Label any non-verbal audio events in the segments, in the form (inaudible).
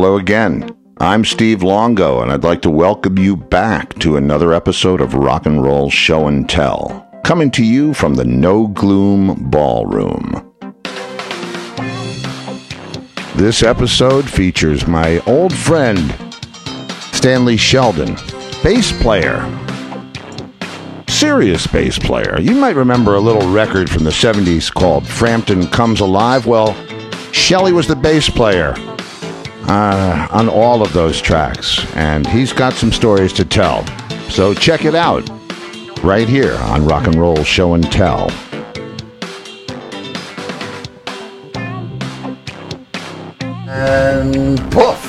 Hello again. I'm Steve Longo, and I'd like to welcome you back to another episode of Rock and Roll Show and Tell, coming to you from the No Gloom Ballroom. This episode features my old friend, Stanley Sheldon, bass player. Serious bass player. You might remember a little record from the 70s called Frampton Comes Alive. Well, Shelley was the bass player uh, on all of those tracks, and he's got some stories to tell. So check it out right here on Rock and Roll Show and Tell. And poof.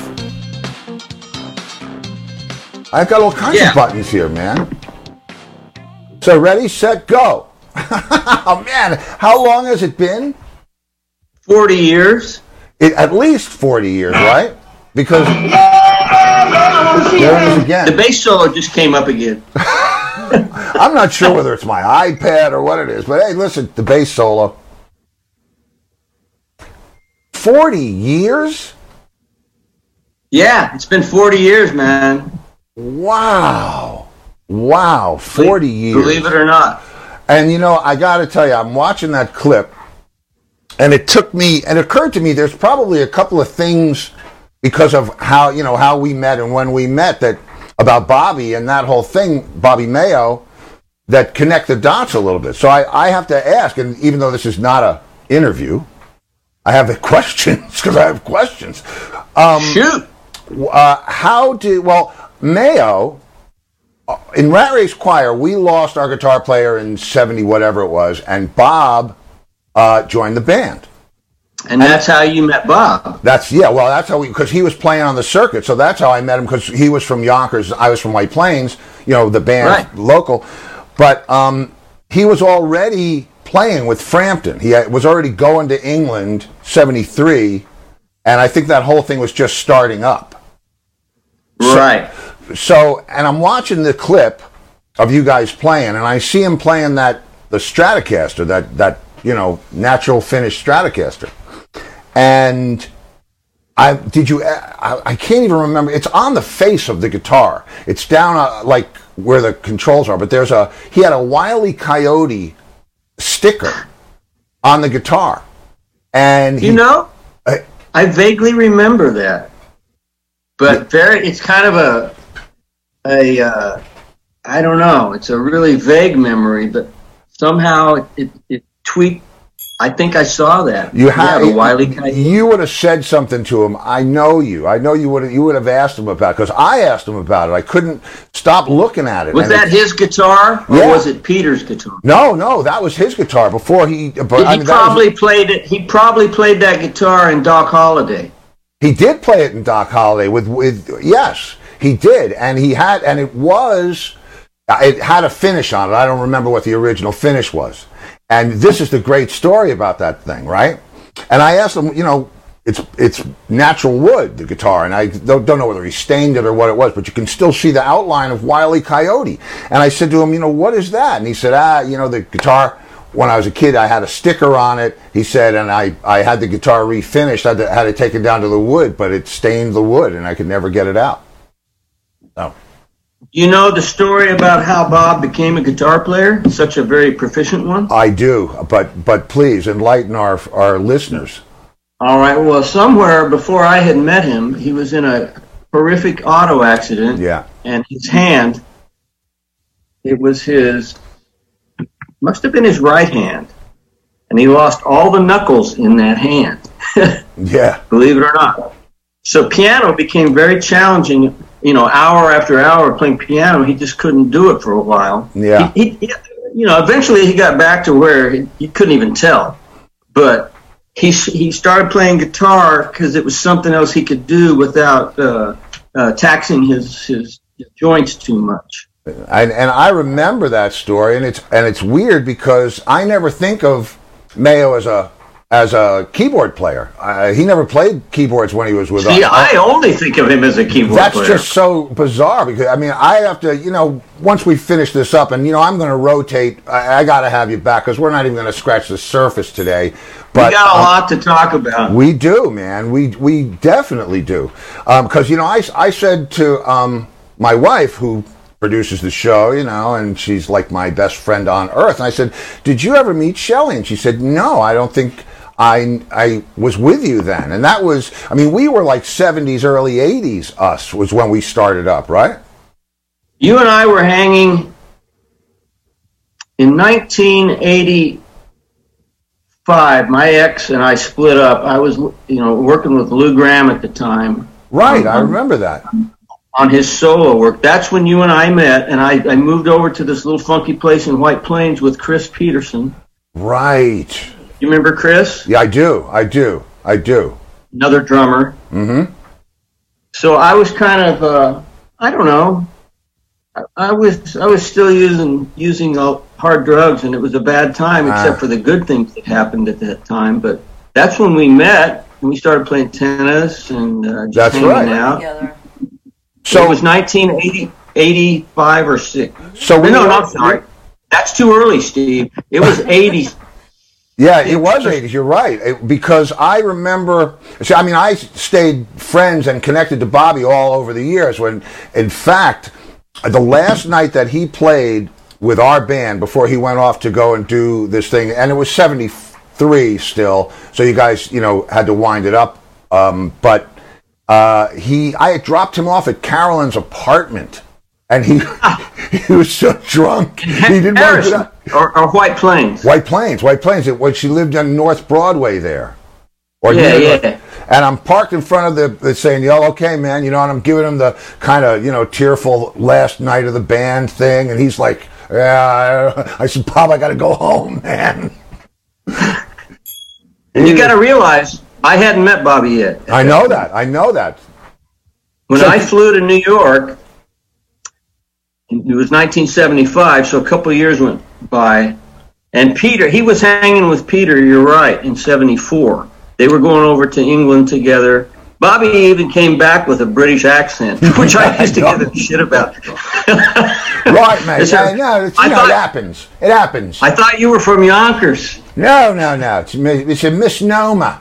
I've got all kinds Yeah. of buttons here, man. So ready, set, go. (laughs) oh man, how long has it been? 40 years. It, at least 40 years, (clears throat) right? Because there it is The bass solo just came up again. (laughs) I'm not sure whether it's my iPad or what it is, but hey, listen, the bass solo. 40 years? Yeah, it's been 40 years, man. Wow. Wow, 40 years. Believe it or not. And you know, I got to tell you, I'm watching that clip, and it took me, and it occurred to me, there's probably a couple of things because of how you know how we met and when we met that about Bobby and that whole thing, Bobby Mayo, that connect the dots a little bit. So I, I have to ask, and even though this is not a interview, I have (laughs) questions because I have questions. Um, Shoot. uh, how do well Mayo uh, in Rat Race Choir? We lost our guitar player in seventy whatever it was, and Bob uh, joined the band. And that's how you met Bob. That's yeah. Well, that's how we because he was playing on the circuit, so that's how I met him because he was from Yonkers, I was from White Plains. You know, the band Right. local, but um, he was already playing with Frampton. He was already going to England '73, and I think that whole thing was just starting up. Right. so and I'm watching the clip of you guys playing, and I see him playing that the Stratocaster, that that you know natural finish Stratocaster, and I did you I, I can't even remember. It's on the face of the guitar. It's down uh, like where the controls are, but there's a he had a Wiley Coyote sticker on the guitar, and he, You know, I- I vaguely remember that. But very, it's kind of a, a, uh, I don't know. It's a really vague memory, but somehow it, it, it tweaked. I think I saw that. You have yeah, Wiley Coyote. You would have said something to him. I know you. I know you would. have You would have asked him about because I asked him about it. I couldn't stop looking at it. Was And that it- his guitar or Yeah. was it Peter's guitar? No, no, that was his guitar before he. But He I mean, that was- probably played it. He probably played that guitar in Doc Holliday. he did play it in Doc Holliday with with yes, he did, and he had, and it was, it had a finish on it. I don't remember what the original finish was, and this is the great story about that thing, right? And I asked him, you know, it's it's natural wood, the guitar, and I don't, don't know whether he stained it or what it was, but you can still see the outline of Wiley Coyote. And I said to him, you know, what is that? And he said, ah, you know, the guitar. When I was a kid, I had a sticker on it. He said, and I, I had the guitar refinished. I had to, had to take it down to the wood, but it stained the wood, and I could never get it out. Oh, You know the story about how Bob became a guitar player? Such a very proficient one. I do, but but please enlighten our our listeners. All right. Well, somewhere before I had met him, he was in a horrific auto accident, Yeah, and his hand. It was his. Must have been his right hand, and he lost all the knuckles in that hand. (laughs) yeah, believe it or not. So piano became very challenging. You know, hour after hour playing piano, he just couldn't do it for a while. Yeah. He, he, you know, eventually he got back to where he, he couldn't even tell, but he he started playing guitar because it was something else he could do without uh, uh, taxing his, his his joints too much. and and I remember that story, and it's and it's weird because I never think of Mayo as a as a keyboard player. Uh, he never played keyboards when he was with See, us. I only think of him as a keyboard That's player. just so bizarre because I mean I have to you know once we finish this up and you know I'm going to rotate I, I got to have you back because we're not even going to scratch the surface today. But we got a um, lot to talk about. we do, man. We we definitely do. Because you know, I, I said to um, my wife who produces the show, you know, and she's like my best friend on earth. And I said, "Did you ever meet Shelley?" And she said, "No, I don't think." I, I was with you then, and that was, I mean, we were like 70s, early 80s, us was when we started up, right? You and I were hanging in 1985. My ex and I split up. I was, you know, working with Lou Gramm at the time Right, I Um, remember that. on his solo work. That's when you and I met, and I, I moved over to this little funky place in White Plains with Chris Peterson. Right. You remember Chris? Yeah, I do. I do. I do. Another drummer. Mm-hmm. So I was kind of, uh, I don't know. I, I was I was still using using uh, hard drugs, and it was a bad time, Ah. except for the good things that happened at that time. But that's when we met, and we started playing tennis and uh, just That's hanging right. out. together. So So, it was 1980, 85 or six. so we no, no, I'm sorry. That's too early, Steve. It was 80s. (laughs) Yeah, it was 80s. You're right. It- because I remember, see, I mean, I stayed friends and connected to Bobby all over the years when, in fact, the last night that he played with our band before he went off to go and do this thing, and it was 73 still, so you guys, you know, had to wind it up. Um, but uh, he, I had dropped him off at Carolyn's apartment. And he (laughs) he was so drunk he didn't want to get Harrison up. or, or White Plains. White Plains, White Plains. It, when she lived on North Broadway there. Or Yeah, yeah. And I'm parked in front of the, the saying, "Yo, okay, man," you know, and I'm giving him the kind of you know tearful last night of the band thing, and he's like, "Yeah," I said, "Bob, I got to go home, man." And you got to realize, I hadn't met Bobby yet. I know that. I know that. When So- I flew to New York, it was 1975, so a couple of years went by. And Peter, he was hanging with Peter, you're right, in 74. They were going over to England together. Bobby even came back with a British accent, (laughs) which I used to give him shit about. (laughs) Right, man. Yes, yeah, no, it's, I you know, thought- it happens. It happens. I thought you were from Yonkers. no, no, no. It's, it's a misnomer.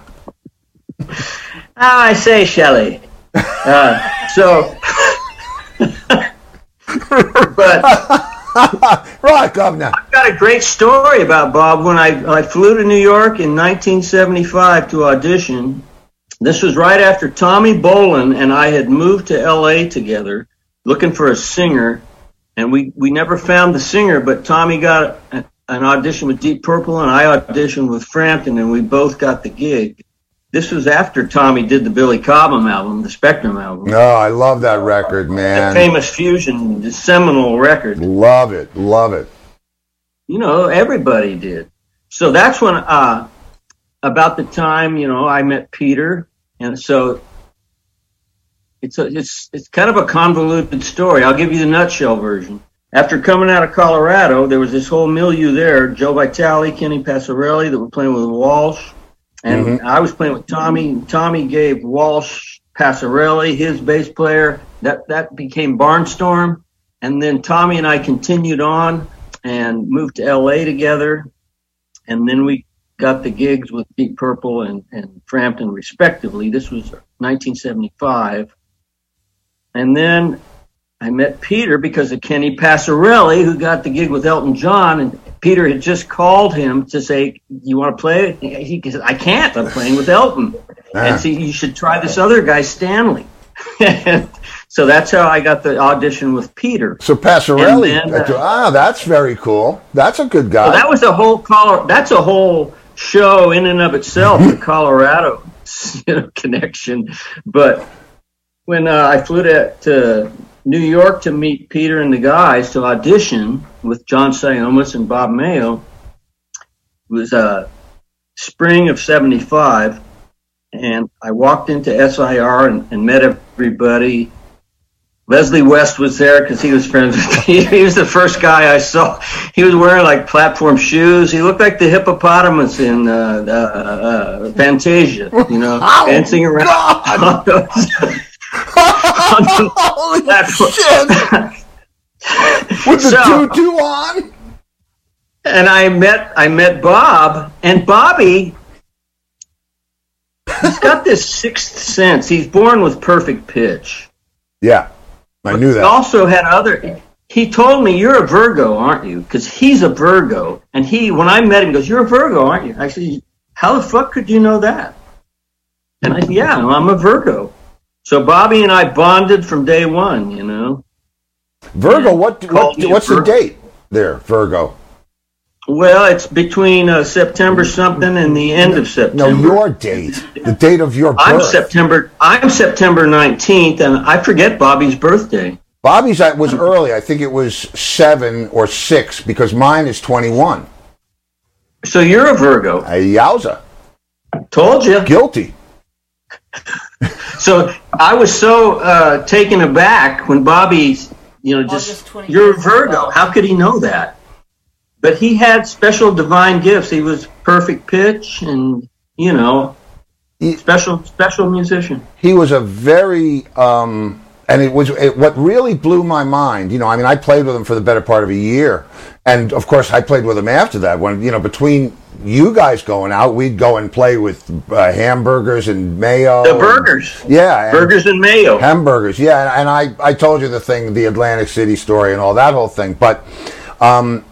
How I say, Shelley. (laughs) Uh, so, but (laughs) Right, Governor. I've got a great story about Bob. When I, I flew to New York in 1975 to audition, this was right after Tommy Bolin and I had moved to LA together looking for a singer. And we, we never found the singer, but Tommy got a, an audition with Deep Purple and I auditioned with Frampton and we both got the gig. This was after Tommy did the Billy Cobham album, the Spectrum album. No, I love that record, man. The famous fusion, the seminal record. Love it. Love it. you know, everybody did. So that's when, uh, about the time, you know, I met Peter. And so it's a, it's, it's kind of a convoluted story. I'll give you the nutshell version. After coming out of Colorado, there was this whole milieu there. Joe Vitale, Kenny Passarelli that were playing with Walsh. And mm-hmm. I was playing with Tommy. Tommy gave Walsh Passarelli, his bass player. That, that became Barnstorm. And then Tommy and I continued on and moved to LA together. And then we got the gigs with Deep Purple and, and Frampton respectively. This was 1975. And then I met Peter because of Kenny Passarelli, who got the gig with Elton John. And Peter had just called him to say, You want to play? He said, I can't. I'm playing with Elton. And see, you should try this other guy, Stanley. (laughs) so that's how I got the audition with Peter. So Passarelli. Then, uh, ah, that's very cool. That's a good guy. Well, that was a whole color. That's a whole show in and of itself, the (laughs) Colorado (laughs) you know, connection. But when uh, I flew to, to New York to meet Peter and the guys to audition with John Siomos and Bob Mayo, it was uh, spring of '75, and I walked into SIR and, and met everybody. Leslie West was there because he was friends with me. (laughs) He was the first guy I saw. He was wearing like platform shoes. He looked like the hippopotamus in uh, uh, uh, Fantasia, you know, (laughs) Oh, dancing around. (laughs) God! on the- Holy platform. shit! With the So- tutu on? and I met I met Bob and Bobby. He's got this sixth sense. He's born with perfect pitch. Yeah, I knew that. He also had other. He told me you're a Virgo, aren't you? Because he's a Virgo, and he when I met him goes, "You're a Virgo, aren't you?" I said, "How the fuck could you know that?" And I said, "Yeah, I'm a Virgo." So Bobby and I bonded from day one. You know. Virgo, what, what a what's the date there, Virgo? Well, it's between uh, September something and the end of September. No, your date. The date of your birth. I'm September. I'm September 19th, and I forget Bobby's birthday. Bobby's uh, was early. I think it was seven or six because mine is 21. So you're a Virgo. Uh, yowza. Told you. Guilty. So I was so uh, taken aback when Bobby, you know, just 25th. you're a Virgo. How could he know that? But he had special divine gifts. He was perfect pitch, and you know, He- special special musician. he was a very um, and it was it, what really blew my mind you know i mean i played with him for the better part of a year and of course i played with him after that when you know between you guys going out we'd go and play with uh, hamburgers and mayo The and- burgers, yeah and burgers and mayo. hamburgers yeah and i i told you the thing the atlantic city story and all that whole thing but um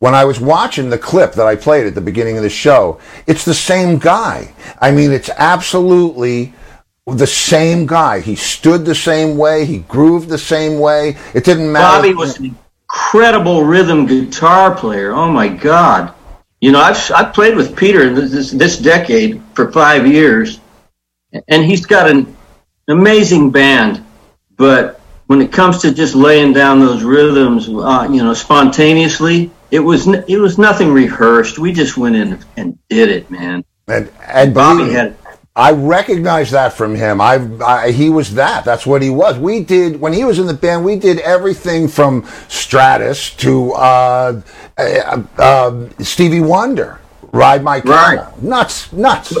when I was watching the clip that I played at the beginning of the show, it's the same guy. I mean, it's absolutely the same guy. He stood the same way. He grooved the same way. It didn't matter. Bobby was an incredible rhythm guitar player. Oh my God! You know, I've I've played with Peter this this, decade for five years, and he's got an amazing band. But when it comes to just laying down those rhythms, uh, you know, spontaneously, it was it was nothing rehearsed. We just went in and did it, man. and and Bobby had I recognize that from him. I, I he was that. That's what he was. We did when he was in the band. We did everything from Stratus to uh, uh, uh, Stevie Wonder, Ride My Camel. Right. Nuts, nuts.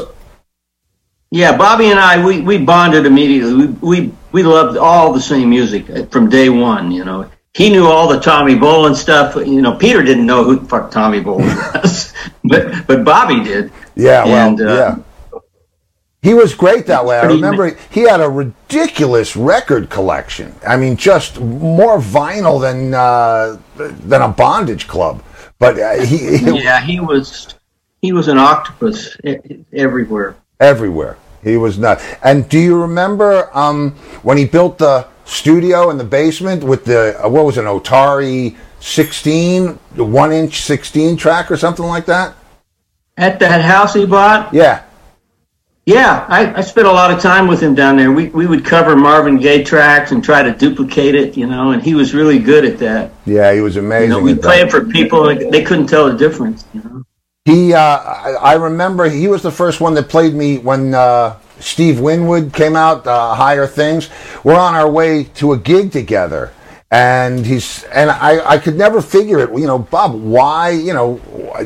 Yeah, Bobby and I, we, we bonded immediately. We, we we loved all the same music from day one. You know, he knew all the Tommy Bolin stuff. You know, Peter didn't know who the fuck Tommy Bolin (laughs) was, but but Bobby did. Yeah, well, And, uh, yeah. He was great that way. I remember he had a ridiculous record collection. I mean, just more vinyl than uh, than a bondage club. But uh, he, he (laughs) Yeah, he was he was an octopus everywhere. everywhere. He was nuts. And do you remember um, when he built the studio in the basement with the uh, what was it, an Otari 16, the one inch 16 track or something like that? At that house he bought, Yeah. Yeah, I, I spent a lot of time with him down there. We we would cover Marvin Gaye tracks and try to duplicate it, you know, and he was really good at that. Yeah, he was amazing. You know, we at that. play it for people; like, they couldn't tell the difference. You know. He, uh, I, I remember he was the first one that played me when uh, Steve Winwood came out, uh, Higher Things. We're on our way to a gig together. And he's, and I, I could never figure it. You know, Bob, why, you know,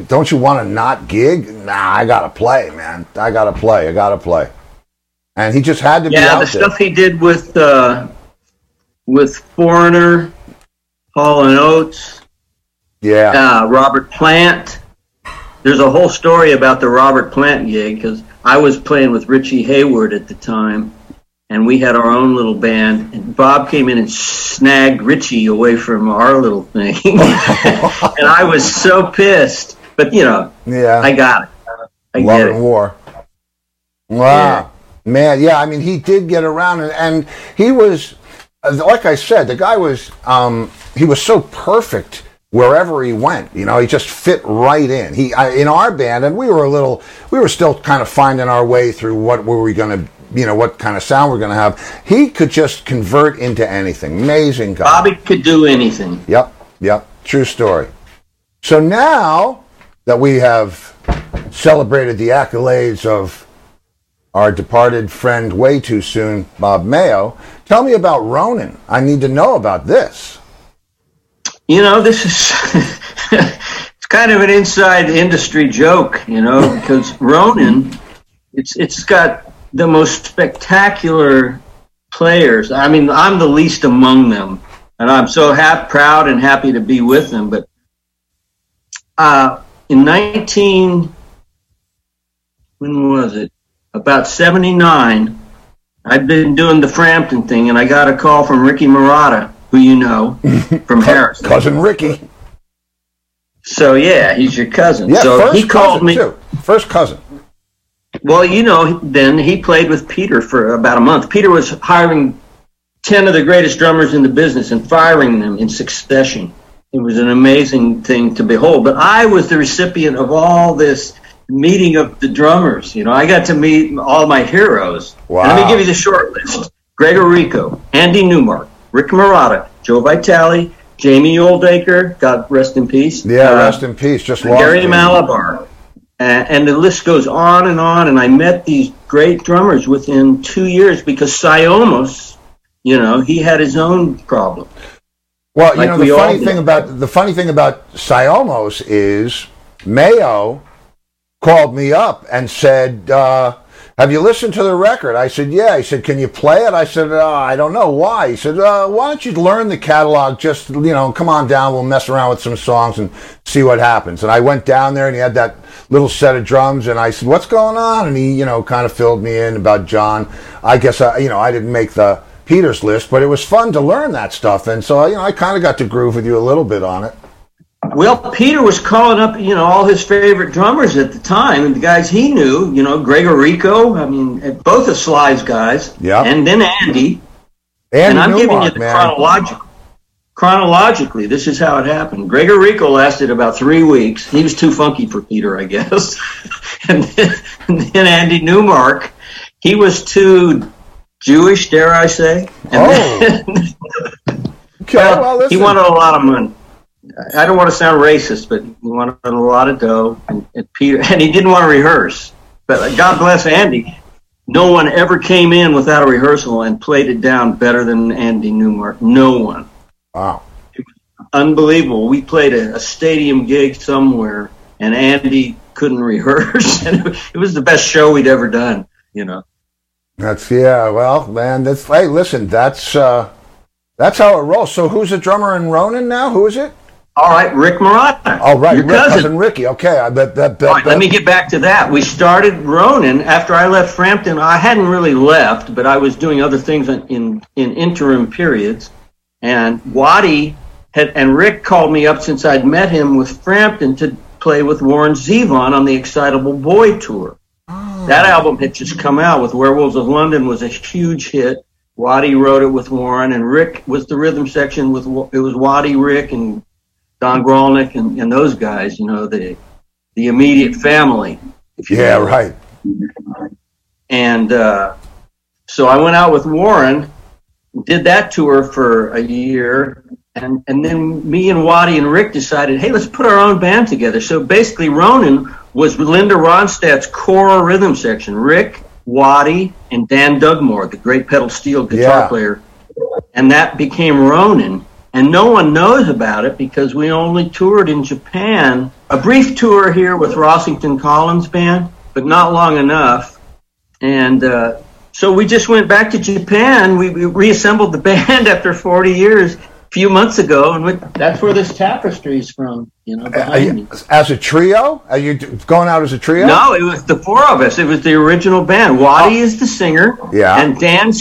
don't you want to not gig? Nah, I got to play, man. I got to play. I got to play. And he just had to be Yeah, out the there. stuff he did with uh, with Foreigner, Hall and Oates, yeah. uh, Robert Plant. There's a whole story about the Robert Plant gig because I was playing with Richie Hayward at the time, and we had our own little band. And Bob came in and snagged Richie away from our little thing, (laughs) and I was so pissed. But you know, yeah. I got it. I Love get and it. War. Wow. Man, yeah, I mean, he did get around, and, and he was, uh, like I said, the guy was, um, he was so perfect wherever he went. You know, he just fit right in. He I, in our band, and we were a little, we were still kind of finding our way through what were we going to, you know, what kind of sound we're going to have. He could just convert into anything. Amazing guy. Bobby could do anything. Yep, yep, true story. So now that we have celebrated the accolades of our departed friend way too soon, Bob Mayo. Tell me about Ronin. I need to know about this. You know, this is (laughs) it's kind of an inside industry joke, you know, because Ronin, it's it's got the most spectacular players. I mean, I'm the least among them, and I'm so happy, proud and happy to be with them. But uh, in 19, when was it? About 79, I'd been doing the Frampton thing, and I got a call from Ricky Marotta, who you know (laughs) from Harris. Cousin Ricky. So yeah, he's your cousin. Yeah, so he called me. too. First cousin. Well, you know, then he played with Peter for about a month. Peter was hiring 10 of the greatest drummers in the business and firing them in succession. It was an amazing thing to behold. But I was the recipient of all this meeting of the drummers. You know, I got to meet all my heroes. Wow. And let me give you the short list. Greg Errico, Andy Newmark, Rick Marotta, Joe Vitale, Jamie Oldaker, God rest in peace. Yeah, uh, rest in peace. Just Gary. Mallaber. And, and the list goes on and on. And I met these great drummers within two years because Siomos, you know, he had his own problem. Well, you know the funny thing about the funny thing about Siomos is Mayo called me up and said, uh, "Have you listened to the record?" I said, "Yeah." He said, "Can you play it?" I said, uh, "I don't know why." He said, uh, "Why don't you learn the catalog? Just you know, come on down. We'll mess around with some songs and see what happens." And I went down there and he had that little set of drums, and I said, "What's going on?" And he, you know, kind of filled me in about John. I guess I, you know, I didn't make the Peters list, but it was fun to learn that stuff, and so you know, I kind of got to groove with you a little bit on it. Well, Peter was calling up, you know, all his favorite drummers at the time, and the guys he knew, you know, Greg Errico, I mean, both of Sly's guys, Yeah. and then Andy. Andy and I'm giving you the man. chronological. Chronologically, this is how it happened. Greg Errico lasted about three weeks. He was too funky for Peter, I guess. (laughs) and, then, and then Andy Newmark, he was too Jewish, dare I say. And Oh. then- Okay, well, well, he wanted a lot of money. I don't want to sound racist, but he wanted a lot of dough, and, and Peter, and he didn't want to rehearse. But God bless Andy. No one ever came in without a rehearsal and played it down better than Andy Newmark. No one. Wow. Unbelievable. We played a, a stadium gig somewhere, and Andy couldn't (laughs) rehearse, and it was the best show we'd ever done. You know. That's yeah. Well, man, that's hey, listen, that's uh, that's how it rolls. So, who's the drummer in Ronin now? Who is it? All right, Rick Marotta. All right, your Rick, cousin. cousin Ricky. Okay, I bet that. bet All right, let me get back to that. We started Ronin after I left Frampton. I hadn't really left, but I was doing other things in in, in interim periods. And Waddy had and Rick called me up since I'd met him with Frampton to play with Warren Zevon on the Excitable Boy tour. Oh. That album had just come out with Werewolves of London was a huge hit. Waddy wrote it with Warren, and Rick was the rhythm section with it was Waddy, Rick, and Don Grolnick, and, and those guys. You know the the immediate family. Yeah, will. right. And uh, so I went out with Warren, did that tour for a year, and and then me and Waddy and Rick decided, hey, let's put our own band together. So basically, Ronin was Linda Ronstadt's core rhythm section. Rick, Waddy, and Dan Dugmore, the great pedal steel guitar Yeah. player, and that became Ronin. And no one knows about it because we only toured in Japan. A brief tour here with Rossington Collins Band, but not long enough. And uh, so we just went back to Japan. We, we reassembled the (laughs) band after 40 years a few months ago, and we, that's where this tapestry is from. You know, behind me. you, as a trio? Are you going out as a trio? No, it was the four of us. It was the original band. Waddy is the singer. Yeah. And Dan,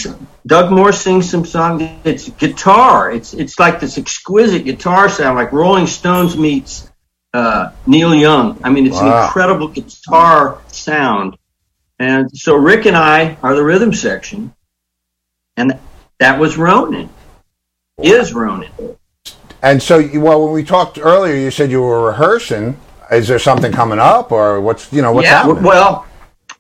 Dugmore sings some songs. It's guitar. It's it's like this exquisite guitar sound, like Rolling Stones meets uh, Neil Young. I mean, it's an incredible guitar sound. And so Rick and I are the rhythm section, and that was Ronin. Is Ronin? And so, well, when we talked earlier, you said you were rehearsing. Is there something coming up, or what's you know what's yeah, happening? well,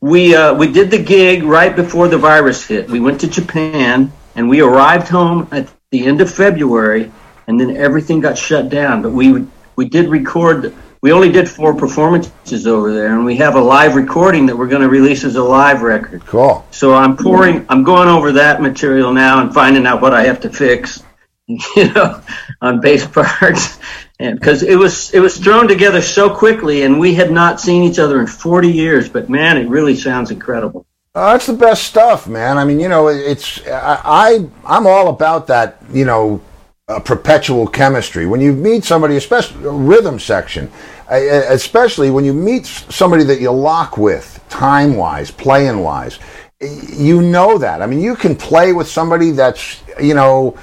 we uh, we did the gig right before the virus hit. We went to Japan and we arrived home at the end of February, and then everything got shut down. But we we did record we only did four performances over there, and we have a live recording that we're going to release as a live record. Cool. So I'm pouring, I'm going over that material now and finding out what I have to fix, (laughs) you know, on bass parts, because it was it was thrown together so quickly, and we had not seen each other in 40 years. But man, it really sounds incredible. Uh, that's the best stuff, man. I mean, you know, it's I, I I'm all about that. You know, uh, perpetual chemistry. When you meet somebody, especially rhythm section, uh, especially when you meet somebody that you lock with, time wise, playing wise, you know that. I mean, you can play with somebody that's you know.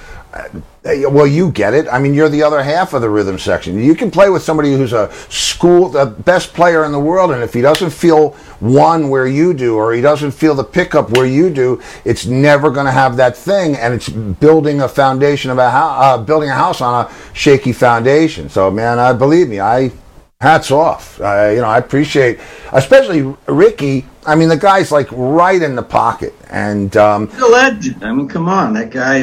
Well, you get it. I mean, you're the other half of the rhythm section. You can play with somebody who's a school, the best player in the world, and if he doesn't feel one where you do, or he doesn't feel the pickup where you do, it's never going to have that thing, and it's building a foundation of a house, uh, building a house on a shaky foundation. So, man, I believe me, I hats off. You know, I appreciate, especially Ricky. I mean, the guy's like right in the pocket, and um, legend. I mean, come on, that guy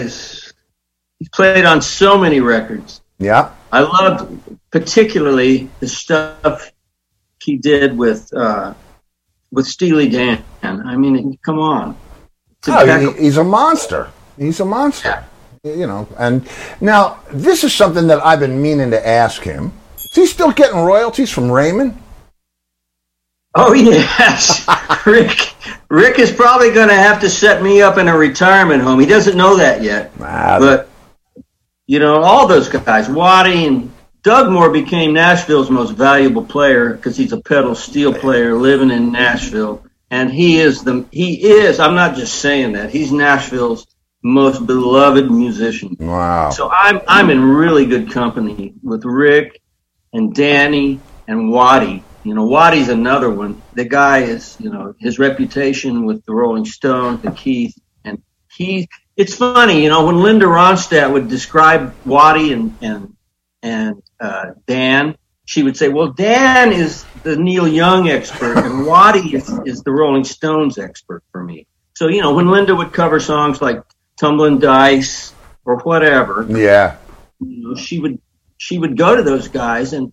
He's played on so many records. yeah, I loved particularly the stuff he did with uh, with Steely Dan. I mean, come on. Oh, he- he's a monster. He's a monster. You know, and now this is something that I've been meaning to ask him. Is he still getting royalties from Raymond? Oh yes, (laughs) Rick. Rick is probably going to have to set me up in a retirement home. He doesn't know that yet, but you know, all those guys, Waddy and Dugmore became Nashville's most valuable player because he's a pedal steel player living in Nashville, and he is the he is. I'm not just saying that. He's Nashville's most beloved musician. wow. So I'm I'm in really good company with Rick and Danny and Waddy. You know, Waddy's another one. The guy is, you know, his reputation with the Rolling Stones, the Keith, and he. It's funny, you know, when Linda Ronstadt would describe Waddy and and and uh, Dan, she would say, "Well, Dan is the Neil Young expert, and Waddy is, is the Rolling Stones expert for me." So, you know, when Linda would cover songs like "Tumbling Dice" or whatever, Yeah. you know, she would she would go to those guys and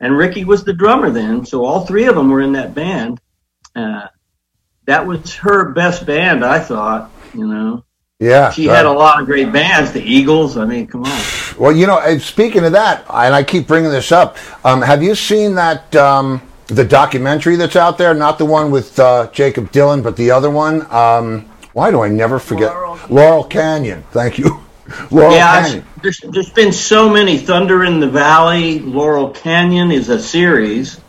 and Ricky was the drummer then, so all three of them were in that band. Uh, that was her best band, I thought. You know, Yeah. she Uh, had a lot of great bands, the Eagles. I mean, come on. Well, you know, speaking of that, and I keep bringing this up, um, have you seen that um, the documentary that's out there? Not the one with uh, Jakob Dylan, but the other one. Um, why do I never forget? Laurel. Laurel Canyon. Thank you. (laughs) Laurel yeah, Canyon. there's, there's been so many. Thunder in the Valley, Laurel Canyon is a series.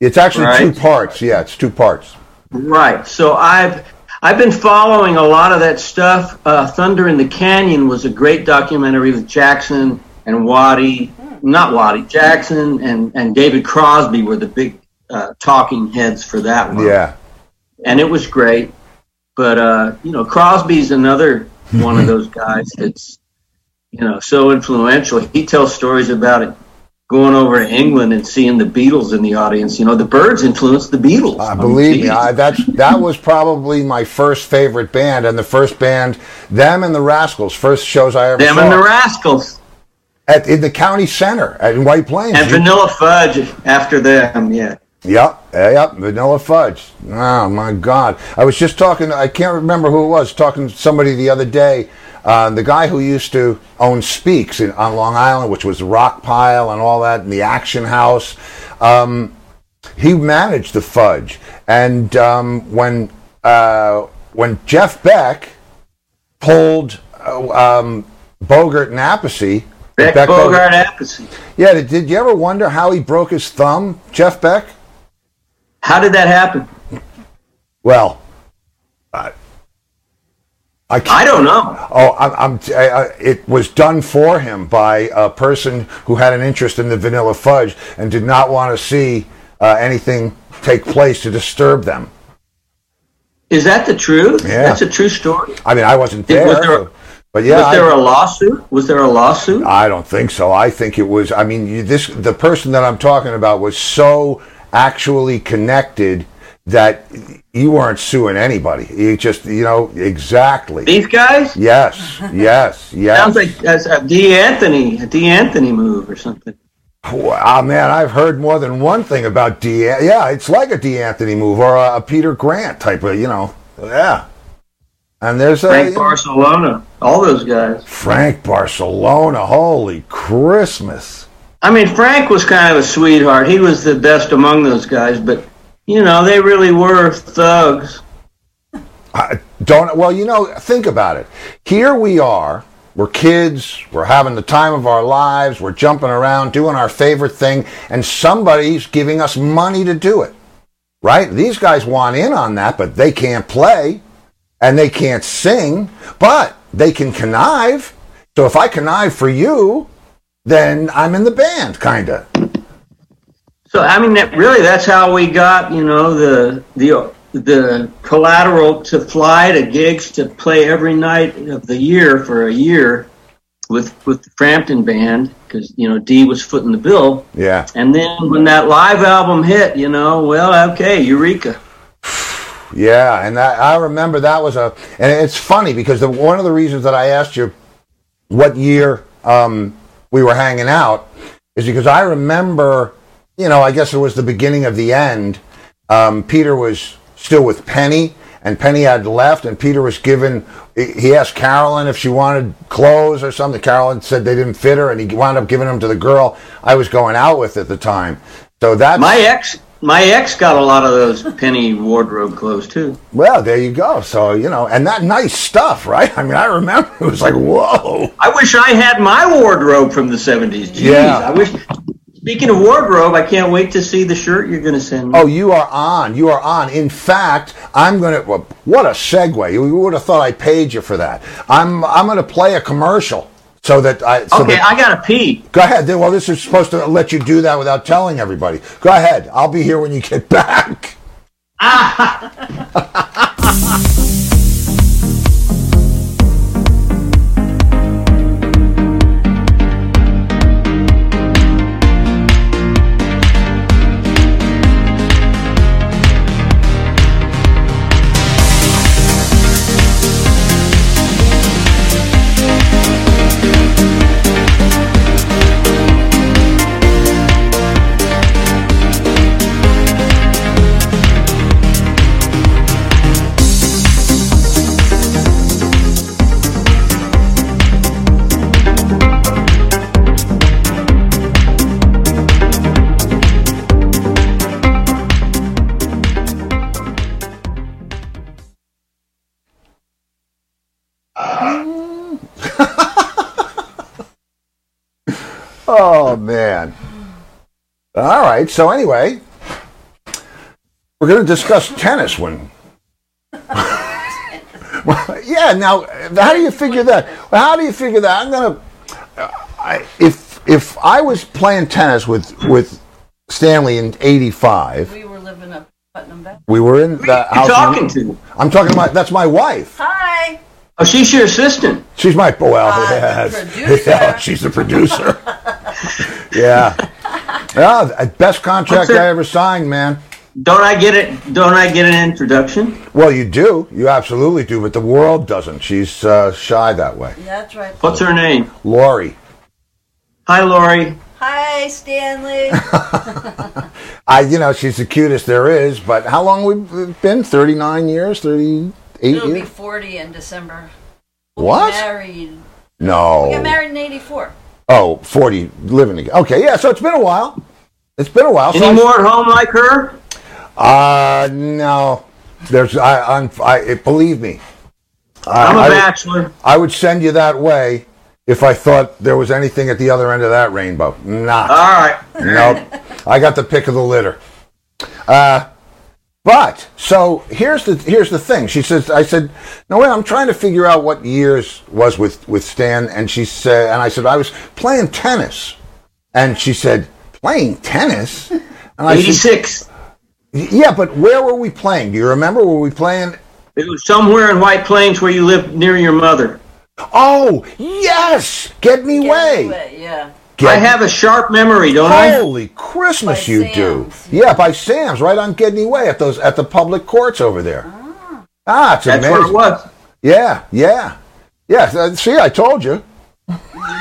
It's actually Right. two parts. Yeah, it's two parts. Right. So I've I've been following a lot of that stuff. Uh, Thunder in the Canyon was a great documentary with Jackson and Waddy, not Waddy, Jackson and and David Crosby were the big uh, talking heads for that one. Yeah. And it was great. But uh, you know, Crosby's another (laughs) one of those guys that's you know so influential. He tells stories about it going over to England and seeing the Beatles in the audience. You know, the Byrds influenced the Beatles. Uh, believe me. I, that's that was probably my first favorite band, and the first band, them and the Rascals, first shows I ever saw. Them saw and the Rascals. at in the county center at in White Plains. And Vanilla Fudge after them, yeah. Yep, yeah, yep, Vanilla Fudge. Oh my God! I was just talking. I can't remember who it was. Talking to somebody the other day. Uh, the guy who used to own Speaks in, on Long Island, which was Rock Pile and all that, and the Action House. Um, he managed the Fudge, and um, when uh, when Jeff Beck pulled uh, um, Bogart and Appice. Beck, Bogart, Appice. Yeah, did, did you ever wonder how he broke his thumb, Jeff Beck? How did that happen? Well, I, I don't know. oh, I, I, it was done for him by a person who had an interest in the vanilla fudge and did not want to see uh, anything take place to disturb them. Is that the truth? Yeah. That's a true story. I mean, I wasn't there, was there- but yeah, Was there I, a lawsuit? Was there a lawsuit? I don't think so. I think it was. I mean, you, this the person that I'm talking about was so actually connected that you weren't suing anybody. You just, you know, exactly. These guys? Yes, (laughs) yes, yes. Sounds like that's a Dee Anthony, a Dee Anthony move or something. Wow, oh, man, I've heard more than one thing about D. Yeah, it's like a Dee Anthony move or a, a Peter Grant type of, you know, yeah. And there's a Frank Barsalona, all those guys. Frank Barsalona. Holy Christmas! I mean, Frank was kind of a sweetheart. He was the best among those guys, but you know, they really were thugs. I don't well, you know, think about it. Here we are. We're kids. We're having the time of our lives. We're jumping around, doing our favorite thing, and somebody's giving us money to do it. Right? These guys want in on that, but they can't play and they can't sing, but they can connive. So if I connive for you, then I'm in the band, kind of. So I mean, that, really, that's how we got you know the the the collateral to fly to gigs to play every night of the year for a year with with the Frampton band because you know Dee was footing the bill. Yeah. And then when that live album hit, you know, well, okay, Eureka. Yeah, and that, I remember that was a, and it's funny because the, one of the reasons that I asked you what year um, we were hanging out is because I remember, you know, I guess it was the beginning of the end. Um, Peter was still with Penny, and Penny had left, and Peter was given. He asked Carolyn if she wanted clothes or something. Carolyn said they didn't fit her, and he wound up giving them to the girl I was going out with at the time. So that My ex, my ex got a lot of those penny wardrobe clothes too. Well, there you go. So, you know, and that nice stuff, right? I mean, I remember it was like, whoa. I wish I had my wardrobe from the '70s. Jeez, Yeah. I wish. Speaking of wardrobe, I can't wait to see the shirt you're going to send me. Oh, you are on. You are on. In fact, I'm going to, what a segue. You would have thought I paid you for that. I'm, I'm going to play a commercial so that I, so okay, that, I got to pee. go ahead. Well, this is supposed to let you do that without telling everybody. Go ahead. I'll be here when you get (laughs) back. (laughs) Oh, man. All right. So, anyway, we're going to discuss tennis when. (laughs) Well, yeah. Now, how do you figure that? Well, how do you figure that? I'm going to. I, if if I was playing tennis with with Stanley in '85, We were living up Putnam Bay. we were in the you house. talking to? I'm talking about that's my wife. Hi. Oh, she's your assistant. She's my well, Uh, yes. (laughs) producer. Yeah, she's the producer. (laughs) (laughs) yeah, yeah. Best contract I ever signed, man. Don't I get it? Don't I get an introduction? Well, you do. You absolutely do, but the world doesn't. She's uh, shy that way. Yeah, That's right. What's her name? Lori. Hi, Lori. Hi, Stanley. (laughs) (laughs) I, you know, she's the cutest there is. But how long we've been? Thirty-nine years, thirty-eight It'll be 40 in December. What? Married. No. We No. got married in 84. Oh, 40 living together. Okay, yeah. So it's been a while. It's been a while. So Any I- more at home like her? Uh, no. There's, I, I'm, I, it, believe me. I'm a I- I- bachelor. I would send you that way if I thought there was anything at the other end of that rainbow. Not. All right. nope. I got the pick of the litter. Uh, but so here's the here's the thing. She says, I said, no way. I'm trying to figure out what years was with with Stan, and she said, and I said I was playing tennis, and she said, playing tennis, and I said, 86. yeah, but where were we playing? Do you remember? Were we playing? It was somewhere in White Plains where you lived near your mother. Oh yes, get me Get way. away, Yeah. Get I have a sharp memory, don't I? Holy Christmas, By you do! Yeah, by Sam's, right on Gedney Way at those at the public courts over there. Ah, it's That's amazing. where it was. Yeah, yeah, yeah. uh, See, I told you. You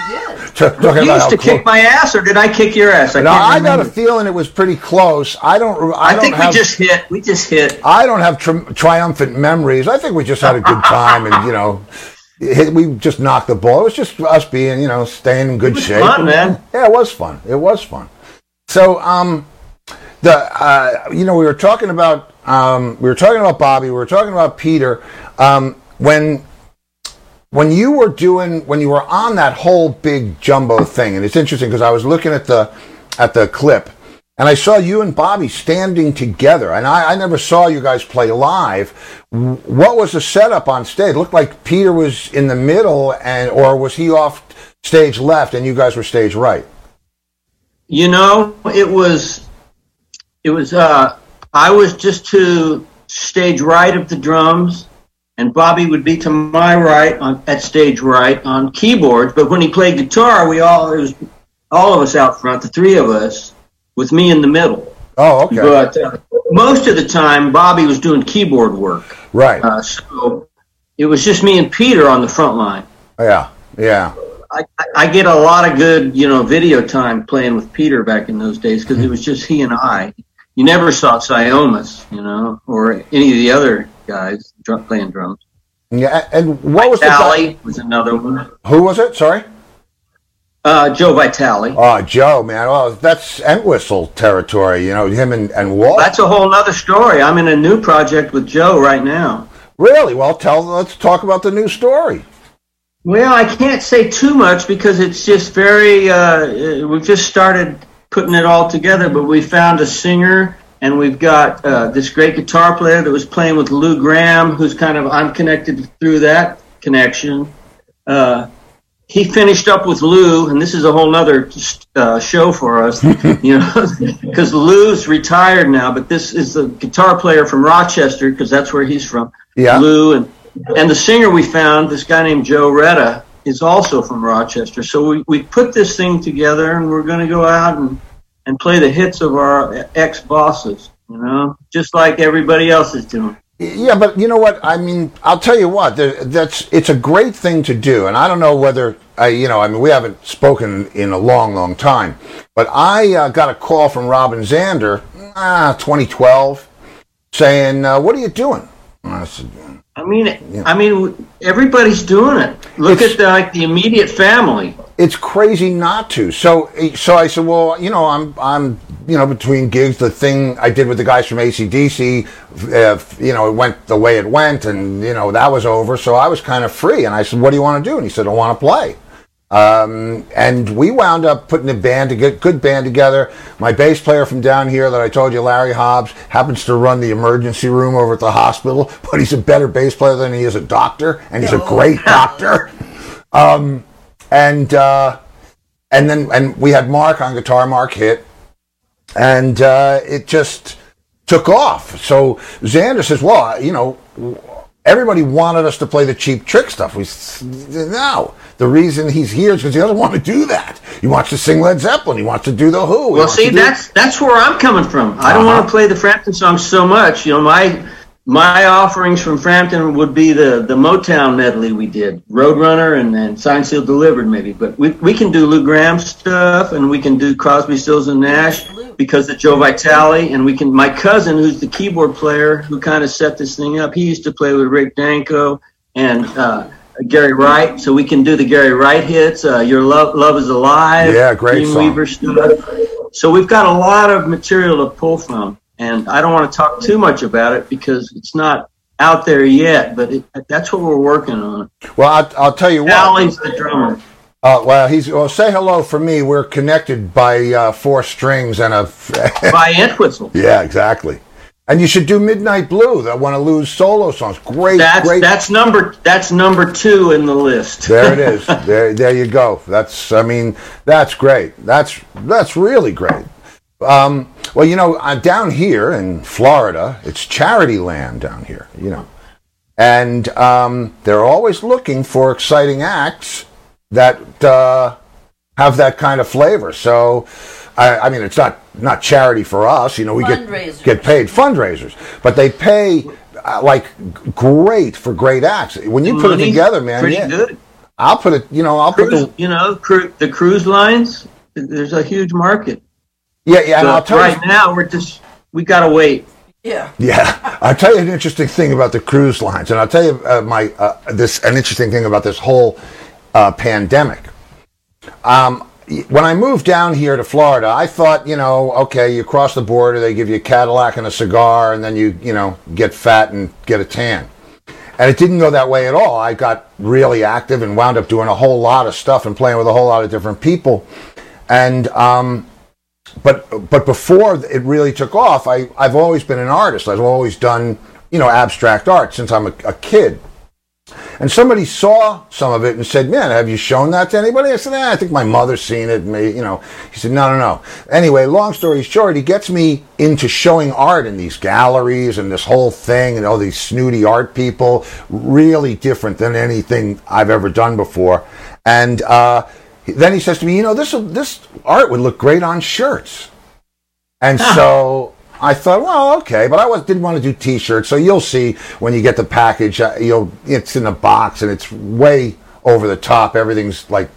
did. talking You about used to clo- kick my ass, or did I kick your ass? I No, can't I got a feeling it was pretty close. I don't. I, I don't think have, we just hit. We just hit. I don't have tri- triumphant memories. I think we just had a good time, and you know, hit, we just knocked the ball. It was just us being, you know, staying in good was shape. fun, man. Yeah, it was fun. It was fun. So, um, the uh, you know, we were talking about um, we were talking about Bobby. We were talking about Peter. Um, when when you were doing when you were on that whole big jumbo thing, and it's interesting because I was looking at the at the clip, and I saw you and Bobby standing together, and I, I never saw you guys play live. What was the setup on stage? It looked like Peter was in the middle, and or was he off stage left, and you guys were stage right? You know, it was, it was. uh I was just to stage right of the drums, and Bobby would be to my right on at stage right on keyboards. But when he played guitar, we all it was all of us out front, the three of us, with me in the middle. Oh, okay, But uh, most of the time, Bobby was doing keyboard work. right, Uh, so it was just me and Peter on the front line. yeah, yeah. I, I- get a lot of good, you know, video time playing with Peter back in those days because it was just he and I. You never saw Siomos, you know, or any of the other guys drum, playing drums. Yeah, and what was the Vitale was another one. Who was it? Sorry. Uh, Joe Vitale. Oh, Joe, man. Oh, that's Entwistle territory. You know, him and and Walt. That's a whole other story. I'm in a new project with Joe right now. really well. Tell. Let's talk about the new story. Well, I can't say too much because it's just very. Uh, we've just started putting it all together, but we found a singer and we've got uh, this great guitar player that was playing with Lou Gramm, who's kind of I'm connected through that connection. Uh, he finished up with Lou, and this is a whole other uh, show for us, (laughs) you know, (laughs) because Lou's retired now, but this is the guitar player from Rochester because that's where he's from. Yeah. Lou and and the singer we found, this guy named Joe Retta, is also from Rochester. So we, we put this thing together, and we're going to go out and and play the hits of our ex bosses, you know, just like everybody else is doing. Yeah, but you know what? I mean, I'll tell you what. That's it's a great thing to do, and I don't know whether I, you know. I mean, we haven't spoken in a long, long time, but I uh, got a call from Robin Zander, ah, 2012, saying, uh, "What are you doing?" And I said, I mean, I mean, everybody's doing it. Look It's- at the, like the immediate family. it's crazy not to. So, so I said, well, you know, I'm, I'm, you know, between gigs, the thing I did with the guys from ACDC, uh, you know, it went the way it went, and you know that was over. So I was kind of free, and I said, what do you want to do? And he said, I want to play. Um, and we wound up putting a band, a good, band together. My bass player from down here that I told you, Larry Hobbs, happens to run the emergency room over at the hospital, but he's a better bass player than he is a doctor, and he's a great doctor. (laughs) Um, and uh, and then and we had Mark on guitar. Mark hit, and uh, it just took off. So Zander says, "Well, you know, everybody wanted us to play the cheap trick stuff. We s- no. The reason he's here is because he doesn't want to do that. He wants to sing Led Zeppelin. He wants to do the Who. He Well, see, do- that's that's where I'm coming from. I don't Uh-huh. want to play the Frampton songs so much. You know, my my offerings from Frampton would be the the Motown medley we did, Roadrunner and then Signed Sealed Delivered maybe. But we we can do Lou Gramm stuff and we can do Crosby, Stills and Nash because of Joe Vitale and we can. My cousin, who's the keyboard player who kind of set this thing up, he used to play with Rick Danko and. uh Gary Wright, so we can do the Gary Wright hits. Uh, Your love, love is alive. Yeah, great song. Dreamweaver stuff. So we've got a lot of material to pull from, and I don't want to talk too much about it because it's not out there yet. But it, that's what we're working on. well, I'll, I'll tell you what. Allie's the drummer. Uh, well, he's well. Say hello for me. We're connected by uh, four strings and a. (laughs) by Entwistle. yeah, exactly. And you should do Midnight Blue, that one of Lou's solo songs. Great, That's great. that's number that's number two in the list. There it is. (laughs) there, there you go. That's, I mean, that's great. That's that's really great. Um, well, you know, uh, down here in Florida, it's charity land down here. You know, and um, they're always looking for exciting acts that uh, have that kind of flavor. So, I, I mean, it's not not charity for us. You know, we get get paid fundraisers, but they pay uh, like great for great acts. When you put it together, man, pretty yeah. good. I'll put it. You know, I'll put the you know, cru- the cruise lines. There's a huge market. Yeah, yeah. And I'll tell right you. now, we're just we gotta wait. Yeah. Yeah, I'll tell you an interesting thing about the cruise lines, and I'll tell you uh, my uh, this an interesting thing about this whole uh, pandemic. Um, when I moved down here to Florida, I thought, you know, okay, you cross the border, they give you a Cadillac and a cigar, and then you, you know, get fat and get a tan. And it didn't go that way at all. I got really active and wound up doing a whole lot of stuff and playing with a whole lot of different people. And um, but but before it really took off, I I've always been an artist. I've always done you know abstract art since I'm a, a kid. And somebody saw some of it and said, "Man, have you shown that to anybody?" I said, eh, "I think my mother's seen it." Me, you know, he said, "No, no, no." Anyway, long story short, he gets me into showing art in these galleries and this whole thing, and all these snooty art people, really different than anything I've ever done before. And uh, then he says to me, "You know, this this art would look great on shirts." And so I thought, well, okay, but I was, didn't want to do T-shirts. So you'll see when you get the package, uh, you'll it's in a box and it's way over the top. Everything's like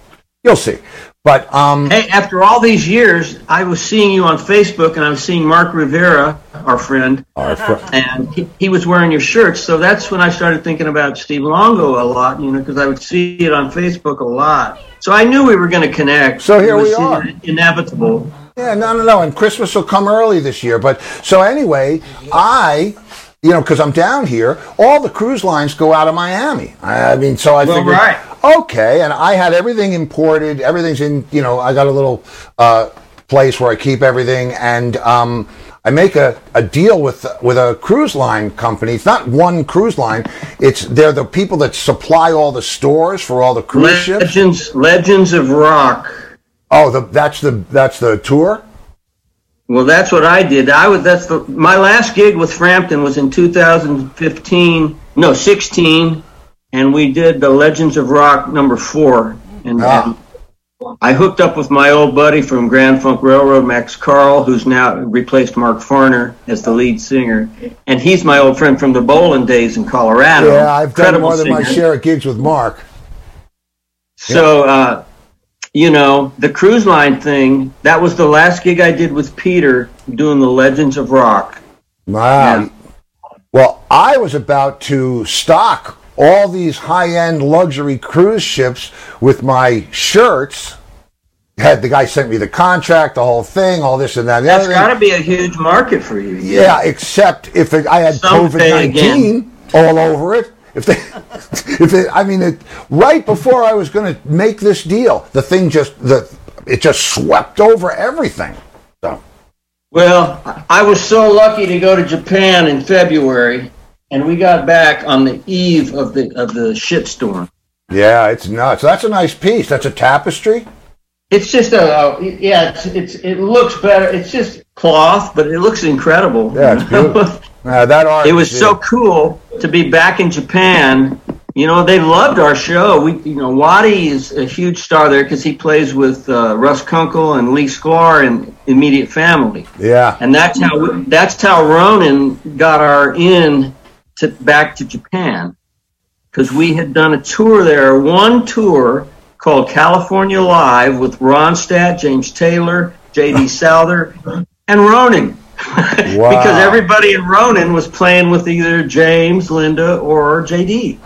you'll see. But um, Hey, after all these years, I was seeing you on Facebook, and I was seeing Mark Rivera, our friend, our fr- and he, he was wearing your shirts. So that's when I started thinking about Steve Longo a lot, you know, because I would see it on Facebook a lot. So I knew we were going to connect. So here we are. Inevitable. Yeah, no, no, no. And Christmas will come early this year. But so anyway, I, you know, because I'm down here, all the cruise lines go out of Miami. I, I mean, so I Well, figured, right. okay, and I had everything imported. Everything's in, you know, I got a little uh, place where I keep everything, and um, I make a, a deal with with a cruise line company. It's not one cruise line. It's they're the people that supply all the stores for all the cruise ships. Legends, Legends of Rock. Oh, the, that's the that's the tour. Well, that's what I did. I was that's the my last gig with Frampton was in 2015, no 16, and we did the Legends of Rock number four, and, Ah. and I hooked up with my old buddy from Grand Funk Railroad, Max Carl, who's now replaced Mark Farner as the lead singer, and he's my old friend from the Bolin days in Colorado. Yeah, I've done Incredible more than my share of gigs with Mark. So, uh, you know, the cruise line thing, that was the last gig I did with Peter doing the Legends of Rock. Wow. Yeah. Well, I was about to stock all these high-end luxury cruise ships with my shirts. Had the guy sent me the contract, the whole thing, all this and that. and That's got to be a huge market for you. Yeah, except if it, I had COVID nineteen all over it. If they, (laughs) if it, I mean, it, right before I was going to make this deal, the thing just the it just swept over everything. So Well, I was so lucky to go to Japan in February, and we got back on the eve of the of the shitstorm. yeah, it's nuts. That's a nice piece. That's a tapestry. It's just a, yeah. It's, it's it looks better. It's just cloth, but it looks incredible. Yeah, it's (laughs) beautiful. Uh, that art. it was so cool to be back in Japan. You know, they loved our show. We, you know, Waddy is a huge star there because he plays with uh, Russ Kunkel and Lee Sklar and Immediate Family, Yeah. and that's how we, that's how Ronin got our in to back to Japan because we had done a tour there, one tour called California Live with Ronstadt, James Taylor, J.D. Souther, (laughs) and Ronin. (laughs) because everybody in Ronin was playing with either James, Linda, or JD.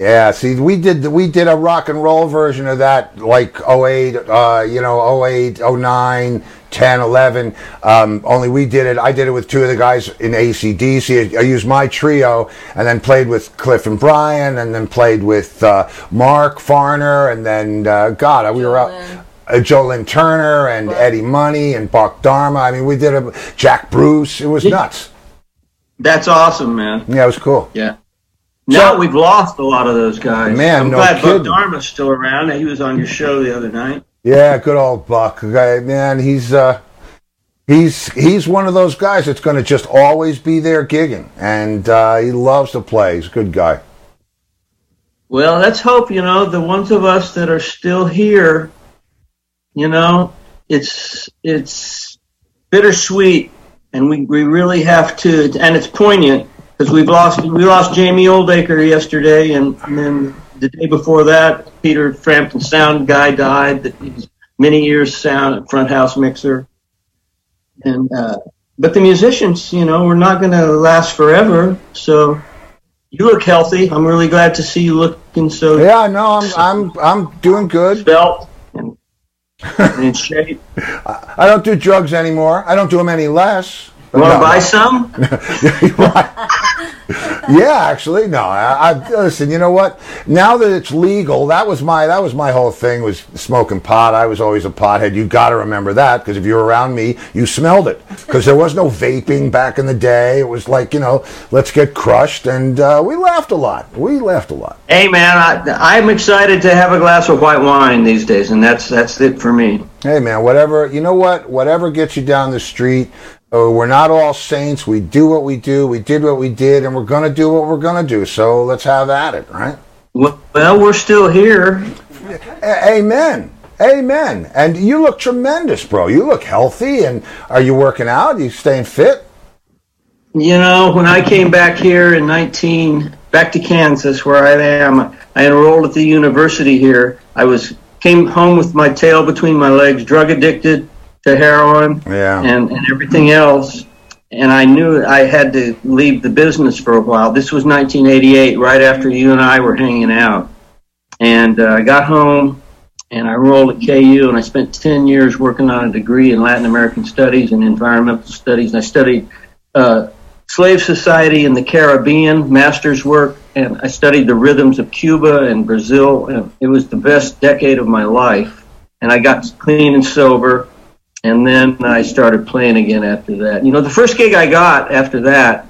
Yeah, see, we did we did a rock and roll version of that, like 08, uh, you know, 08, 09, 10, 11. Um, only we did it. I did it with two of the guys in ACDC. I used my trio and then played with Cliff and Brian, and then played with uh, Mark Farner, and then uh, God, we were out. Uh, Joe Lynn Turner and Eddie Money and Buck Dharma. I mean, we did a Jack Bruce. It was nuts. That's awesome, man. Yeah, it was cool. Yeah. Now we've lost a lot of those guys. Man, I'm no glad kidding. Buck Dharma's still around. He was on your show the other night. Yeah, good old Buck. Guy, man, he's uh, he's he's one of those guys that's going to just always be there gigging, and uh, he loves to play. He's a good guy. Well, let's hope, you know, the ones of us that are still here, you know, it's it's bittersweet and we, we really have to and it's poignant because we've lost we lost Jamie Oldaker yesterday and, and then the day before that, Peter Frampton, sound guy, died. That he was many years sound front house mixer, and uh, but the musicians, you know, we're not going to last forever. So you look healthy. I'm really glad to see you looking so Yeah, no, I'm I'm I'm doing good. svelte and, and (laughs) in shape. I don't do drugs anymore. I don't do them any less. You want to No, buy no. some? (laughs) (laughs) (laughs) yeah, actually, no. I, I listen. You know what? Now that it's legal, that was my that was my whole thing was smoking pot. I was always a pothead. You got to remember that because if you were around me, you smelled it. Because there was no vaping back in the day. It was like you know, let's get crushed, and uh, we laughed a lot. We laughed a lot. Hey man, I, I'm excited to have a glass of white wine these days, and that's that's it for me. Hey man, whatever you know what, whatever gets you down the street. Uh, we're not all saints. We do what we do. We did what we did, and we're gonna do what we're gonna do. So let's have at it, right? Well, well, we're still here. A- Amen. Amen. And you look tremendous, bro. You look healthy. And are you working out? Are you staying fit? You know, when I came back here in 19, back to Kansas, where I am, I enrolled at the university here. I was came home with my tail between my legs, drug addicted to heroin Yeah. and, and everything else. And I knew I had to leave the business for a while. This was 1988, right after you and I were hanging out. And uh, I got home and I enrolled at KU and I spent 10 years working on a degree in Latin American studies and environmental studies. And I studied uh, slave society in the Caribbean, master's work, and I studied the rhythms of Cuba and Brazil. And it was the best decade of my life. And I got clean and sober. And then I started playing again after that. You know, the first gig I got after that,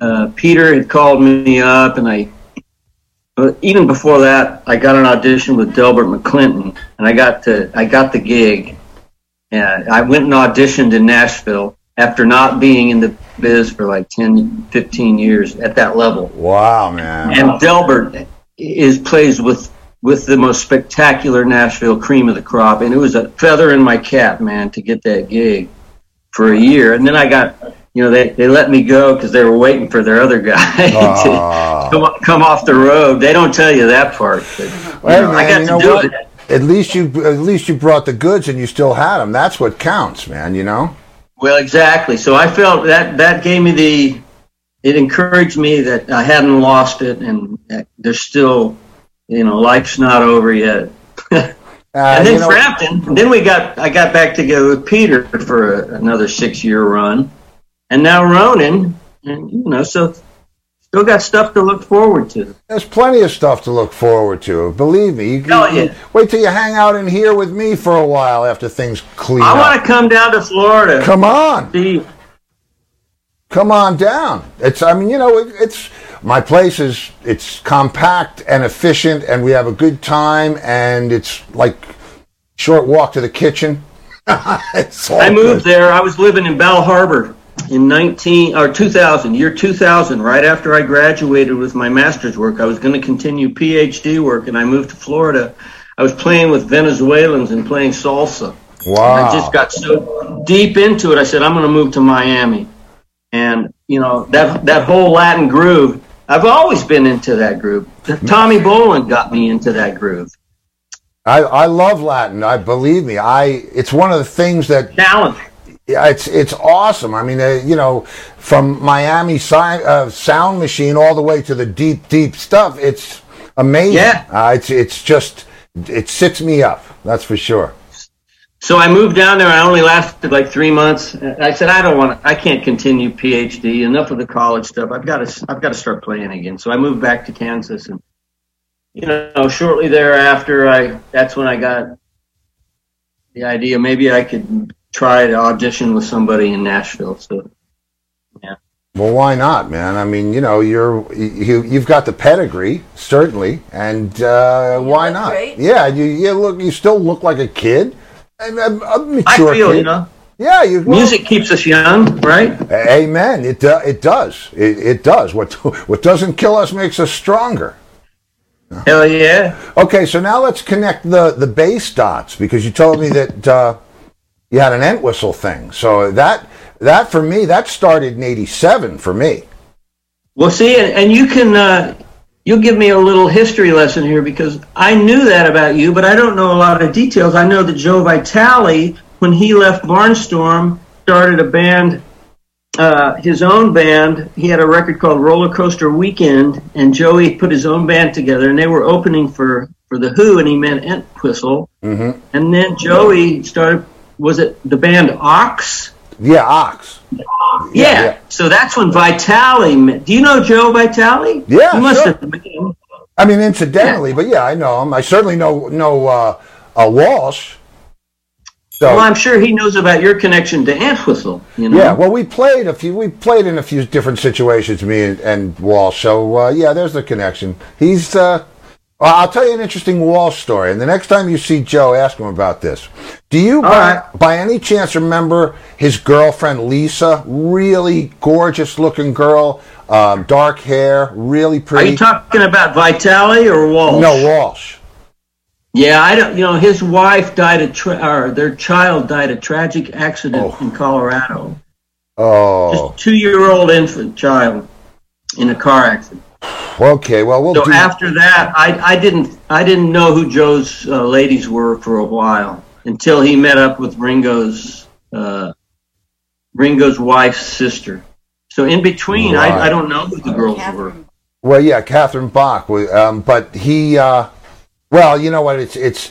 uh, Peter had called me up, and I, even before that, I got an audition with Delbert McClinton, and I got to, I got the gig. And I went and auditioned in Nashville after not being in the biz for like 10, 15 years at that level. Wow, man. And Delbert is plays with with the most spectacular Nashville cream of the crop, and it was a feather in my cap, man, to get that gig for a year. And then I got, you know, they, they let me go because they were waiting for their other (laughs) guy to ah. come, come off the road. They don't tell you that part. But, Hey, know, I got you to know do what? it. At least you at least you brought the goods and you still had them. That's what counts, man. You know. Well, exactly. So I felt that that gave me the. It encouraged me that I hadn't lost it, and there's still, you know, life's not over yet. Uh, and then you know- Frampton. Then we got. I got back together with Peter for a, another six year run, and now Ronin, and you know, so still got stuff to look forward to. There's plenty of stuff to look forward to. Believe me. You, Hell you- yeah. Wait till you hang out in here with me for a while after things clean I want to come down to Florida. Come on, See, come on down. It's. I mean, you know, it, it's my place is. It's compact and efficient, and we have a good time, and it's like short walk to the kitchen. (laughs) I moved good. there. I was living in Bal Harbour in 19 or 2000, year 2000, right after I graduated with my master's work. I was going to continue PhD work, and I moved to Florida. I was playing with Venezuelans and playing salsa. Wow. I just got so deep into it. I said, I'm going to move to Miami. And, you know, that, that whole Latin groove, I've always been into that groove. Mm-hmm. Tommy Bolin got me into that groove. I, I love Latin. I believe me. I. It's one of the things that Challenge. Yeah, it's it's awesome. I mean, uh, you know, from Miami si- uh, Sound Machine all the way to the deep, deep stuff. It's amazing. Yeah. uh, it's it's just it sits me up. That's for sure. So I moved down there. I only lasted like three months. I said, I don't want. I can't continue PhD. Enough of the college stuff. I've got to. I've got to start playing again. So I moved back to Kansas, and you know, shortly thereafter, I that's when I got the idea. Maybe I could try to audition with somebody in Nashville. So yeah. Well, why not, man? I mean, you know, you're you you've got the pedigree certainly, and uh, why not? great. Yeah, you you look you still look like a kid, and a, a I mature I feel, kid. you know, Yeah, you well, music keeps us young, right? Amen. It do, it does. It, it does. What (laughs) what doesn't kill us makes us stronger. Hell yeah. Okay, so now let's connect the the bass dots because you told me that uh, you had an Entwistle thing. So that that for me that started in '87 for me. Well, see, and, and you can uh, you'll give me a little history lesson here because I knew that about you, but I don't know a lot of details. I know that Joe Vitale, when he left Barnstorm, started a band, uh, his own band. He had a record called Roller Coaster Weekend, and Joey put his own band together, and they were opening for for the Who, and he meant Entwistle. Mm-hmm. And then Joey started. Was it the band Ox? Yeah, Ox. Yeah. yeah. So that's when Vitale. met. Do you know Joe Vitale? Yeah, You must sure. have met him. I mean, incidentally, but yeah, I know him. I certainly know know uh, uh, Walsh. So Well, I'm sure he knows about your connection to Entwistle. You know. yeah, well, we played a few. We played in a few different situations, me and, and Walsh. So uh, yeah, there's the connection. He's. Uh, well, I'll tell you an interesting Walsh story, and the next time you see Joe, ask him about this. Do you, by, right. by any chance, remember his girlfriend Lisa? Really gorgeous-looking girl, um, dark hair, really pretty. Are you talking about Vitale or Walsh? no, Walsh. Yeah, I don't. You know, his wife died a tra- or their child died a tragic accident Oh. in Colorado. Oh, Just two-year-old infant child in a car accident. Okay. Well, we'll So do. after that, I, I didn't I didn't know who Joe's uh, ladies were for a while until he met up with Ringo's uh, Ringo's wife's sister. So in between, Right. I, I don't know who the girls were. Well, yeah, Catherine Bach. Um, but he, uh, well, you know what? It's it's.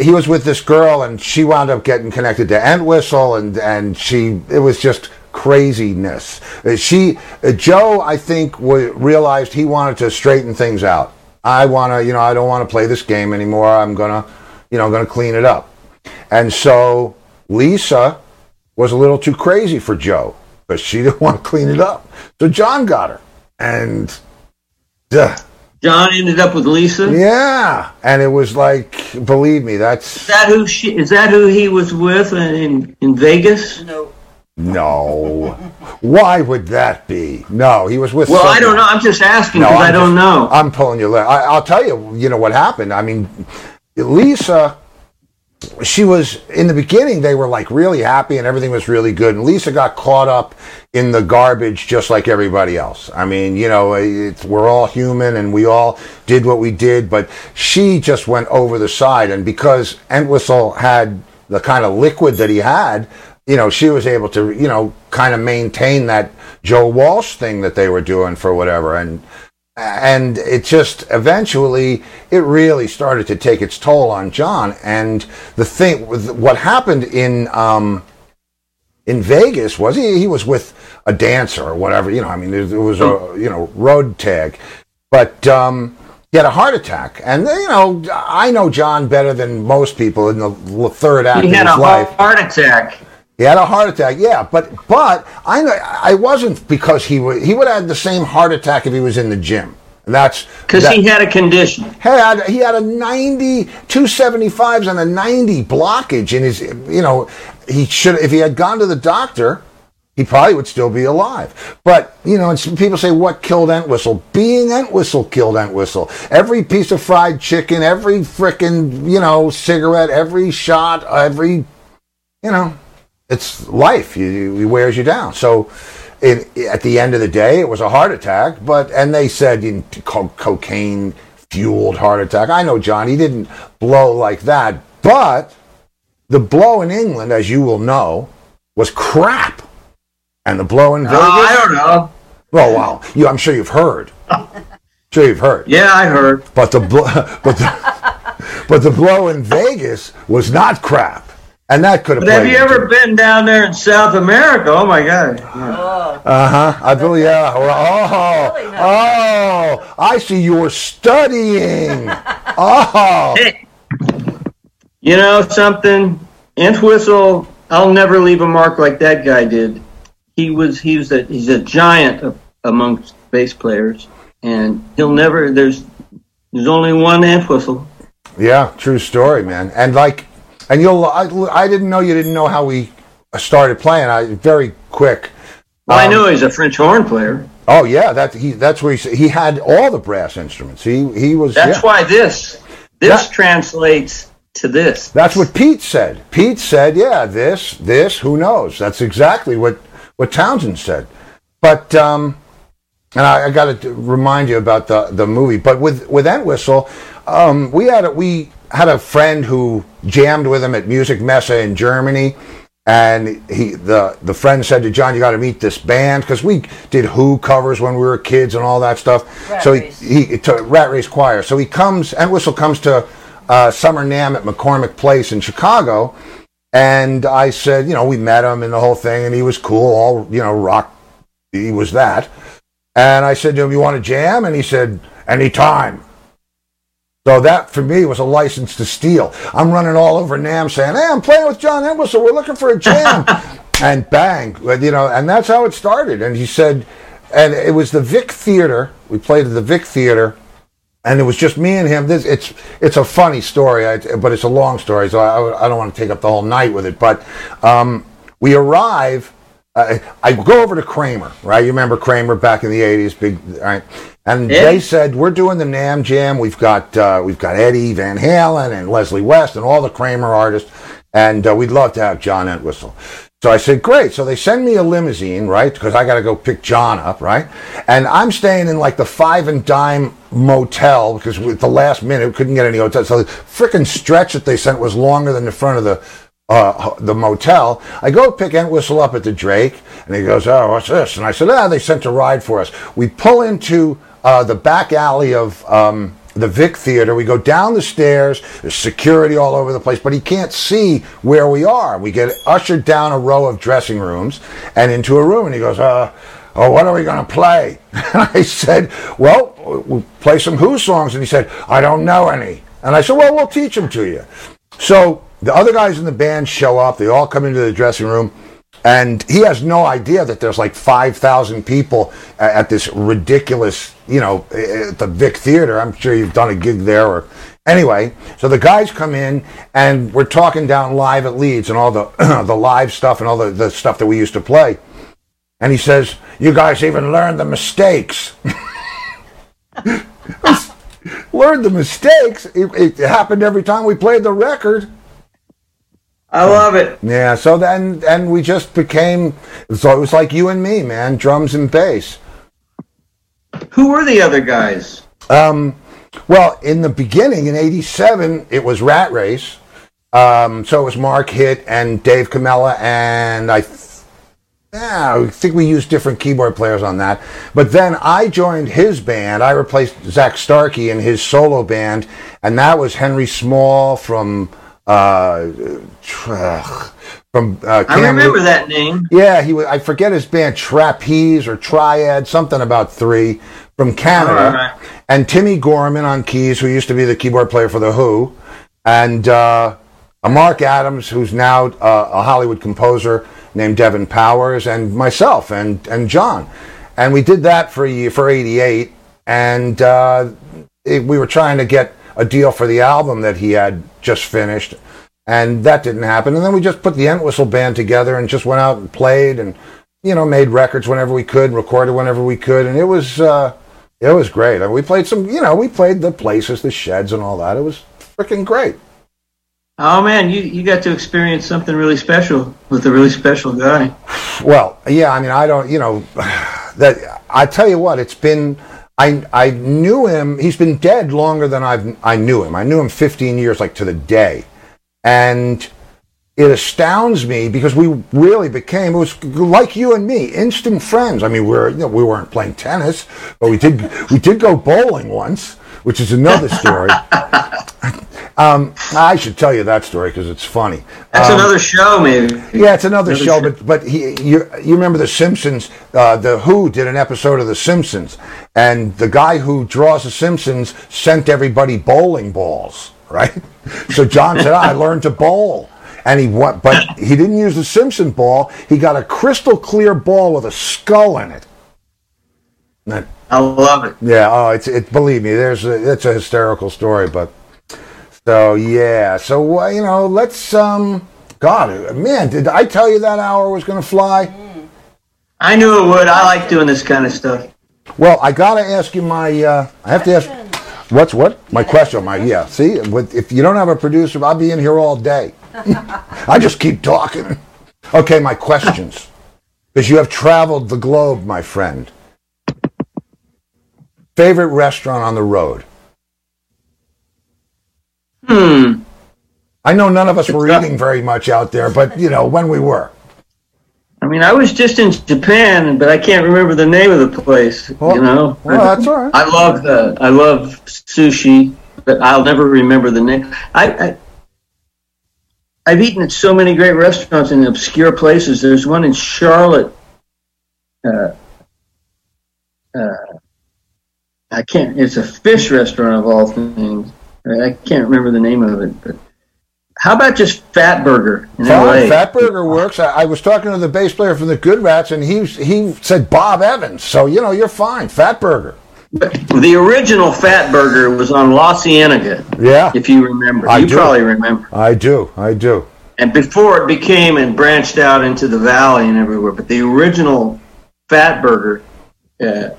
He was with this girl, and she wound up getting connected to Entwistle, and and she. It was just craziness. Uh, She, uh, Joe, I think, realized he wanted to straighten things out. I want to, you know, I don't want to play this game anymore. I'm gonna, you know, I'm gonna clean it up. And so Lisa was a little too crazy for Joe, but she (laughs) didn't want to clean it up. So John got her, and. Duh. John ended up with Lisa. Yeah, and it was like, believe me, that's Is that who she? Is that who he was with in in Vegas? No. No. Why would that be? No, he was with. Well, I don't know. I'm just asking because I'm I don't just- know. I'm pulling your leg. I, I'll tell you. You know what happened? I mean, Lisa. She was in the beginning. They were like really happy, and everything was really good. And Lisa got caught up in the garbage, just like everybody else. I mean, you know, it's, we're all human, and we all did what we did. But she just went over the side, and because Entwistle had the kind of liquid that he had, you know, she was able to, you know, kind of maintain that Joe Walsh thing that they were doing for whatever, and and it just eventually it really started to take its toll on John. And the thing, what happened in um, in Vegas was he, he was with a dancer or whatever. You know, I mean, there was a you know road tag, but. Um, he had a heart attack, and you know I know John better than most people in the third act He of had a heart attack. He had a heart attack, yeah, but but I I wasn't because he would he would have had the same heart attack if he was in the gym. That's Because that- he had a condition. had he had a 90 275s and a 90 blockage in his you know he should if he had gone to the doctor he probably would still be alive but you know and some people say what killed entwistle being entwistle killed entwistle every piece of fried chicken every frickin' you know cigarette every shot every you know it's life. You, it wears you down. So it, at the end of the day it was a heart attack but and they said co- cocaine fueled heart attack. I know john he didn't blow like that but the blow in england as you will know was crap. And the blow in vegas? Oh, I don't know. oh wow. You, i'm sure you've heard. (laughs) Sure you've heard. Yeah, I heard. but the blo- (laughs) but the, (laughs) but the blow in Vegas was not crap, and that could have. But have you ever been down there in South America? Oh my God! Oh, Uh huh. I believe. Yeah. Oh. Oh. I see you were studying. (laughs) Oh. Hey, you know something? Entwistle, I'll never leave a mark like that guy did. He was he was a he's a giant of, amongst bass players, and he'll never. There's there's only one Entwistle. Yeah. True story, man. And like, and you'll. I, I didn't know you didn't know how we started playing. I very quick. Well, I Um, know he's a French horn player. Oh yeah. That he. That's where he. He had all the brass instruments. He. He was. That's yeah. why this this Yeah. translates to this. That's what Pete said. Pete said, "Yeah, this, this, who knows?" That's exactly what what Townshend said. But um, and I, I got to remind you about the the movie. But with with Entwistle, um, we had a, we had a friend who jammed with him at Music Messe in Germany. And he, the the friend said to John, "You got to meet this band because we did Who covers when we were kids and all that stuff." Rat so he, Race. he to Rat Race Choir. So he comes, and Whistle comes to uh, Summer NAMM at McCormick Place in Chicago, and I said, you know, we met him and the whole thing, and he was cool, all you know, rock. He was that, and I said to him, "You want to jam?" And he said, "Anytime." So that for me was a license to steal. I'm running all over NAMM saying, "Hey, I'm playing with John Entwistle. We're looking for a jam," (laughs) and bang, you know, and that's how it started. And he said, and it was the Vic Theater. We played at the Vic Theater, and it was just me and him. This it's it's a funny story, I, but it's a long story, so I, I don't want to take up the whole night with it. But um, we arrive. Uh, I go over to Kramer, right? You remember Kramer back in the '80s, big, right? And Yeah. they said we're doing the NAMM Jam. We've got uh, we've got Eddie Van Halen and Leslie West and all the Kramer artists, and uh, we'd love to have John Entwistle. So I said, great. So they send me a limousine, right? Because I got to go pick John up, right? And I'm staying in like the five and dime motel because at the last minute we couldn't get any hotel. So the freaking stretch that they sent was longer than the front of the uh, the motel. I go pick Entwistle up at the Drake, and he goes, "Oh, what's this?" And I said, "Ah, they sent a ride for us." We pull into uh, the back alley of um, the Vic Theater. We go down the stairs. There's security all over the place, but he can't see where we are. We get ushered down a row of dressing rooms and into a room, and he goes, "Uh." Oh, what are we going to play? (laughs) And I said, Well, we'll play some Who songs. And he said, I don't know any. And I said, Well, we'll teach them to you. So the other guys in the band show up. They all come into the dressing room. And he has no idea that there's like 5,000 people at this ridiculous, you know, at the Vic Theater. I'm sure you've done a gig there. Or Anyway, so the guys come in and we're talking down live at Leeds and all the, (clears throat) the live stuff and all the, the stuff that we used to play. And he says, You guys even learned the mistakes. (laughs) learned the mistakes? It, it happened every time we played the record. I love it. Yeah, so then and we just became so it was like you and me, man, drums and bass. Who were the other guys? Um, well, in the beginning in '87, it was Rat Race. Um, so it was Mark Hitt and Dave Camella, and I, th- yeah, I think we used different keyboard players on that. But then I joined his band. I replaced Zak Starkey in his solo band, and that was Henry Small from uh, from uh, I remember that name. yeah, he was. I forget his band, Trapeze or Triad, something about three from Canada, right. and Timmy Gorman on keys, who used to be the keyboard player for the Who, and uh, a Mark Adams, who's now uh, a Hollywood composer named Devin Powers, and myself and and John, and we did that for a year, for '88, and uh, it, we were trying to get a deal for the album that he had just finished and that didn't happen. And then we just put the Entwistle band together and just went out and played and you know made records whenever we could, recorded whenever we could, and it was uh, it was great. I mean, we played some, you know, we played the places, the sheds, and all that. It was freaking great. Oh man, you, you got to experience something really special with a really special guy. Well, yeah, I mean, I don't, you know, (sighs) that I tell you what, it's been. I I knew him. He's been dead longer than I've I knew him. I knew him 15 years, like to the day, and it astounds me because we really became it was like you and me, instant friends. I mean, we were you know, we weren't playing tennis, but we did we did go bowling once, which is another story. (laughs) um, I should tell you that story because it's funny. That's Um, another show, maybe. yeah, it's another, Another show, show. but but he, you you remember the Simpsons? Uh, the Who did an episode of the Simpsons, and the guy who draws the Simpsons sent everybody bowling balls, (laughs) right? So John said, "I learned to bowl." And he went, but he didn't use the Simpson ball. He got a crystal clear ball with a skull in it. And I love it. yeah, oh, it's it. Believe me, there's a, it's a hysterical story, but so yeah, so uh, you know, let's um, God, man, did I tell you that hour was going to fly? I knew it would. I like doing this kind of stuff. Well, I got to ask you my. Uh, I have to ask. What's what? My question. My yeah. See, with, if you don't have a producer, I'll be in here all day. (laughs) I just keep talking. Okay, my questions. Because you have traveled the globe, my friend. Favorite restaurant on the road? Hmm. I know none of us were eating very much out there, but you know when we were. I mean, I was just in Japan, but I can't remember the name of the place. Well- you know. well, that's all right. I love uh, I love sushi, but I'll never remember the name. I, I I've eaten at so many great restaurants in obscure places. There's one in Charlotte. Uh, uh, I can't. It's a fish restaurant of all things. I can't remember the name of it, but. How about just Fat Burger in Fine? Fat Burger works. I, I was talking to the bass player from the Good Rats, and he he said Bob Evans. So you know you're fine. Fat Burger. The original Fat Burger was on La Cienega, Yeah, if you remember. I you do. probably remember. I do. I do. And before it became and branched out into the valley and everywhere, but the original Fat Burger, uh,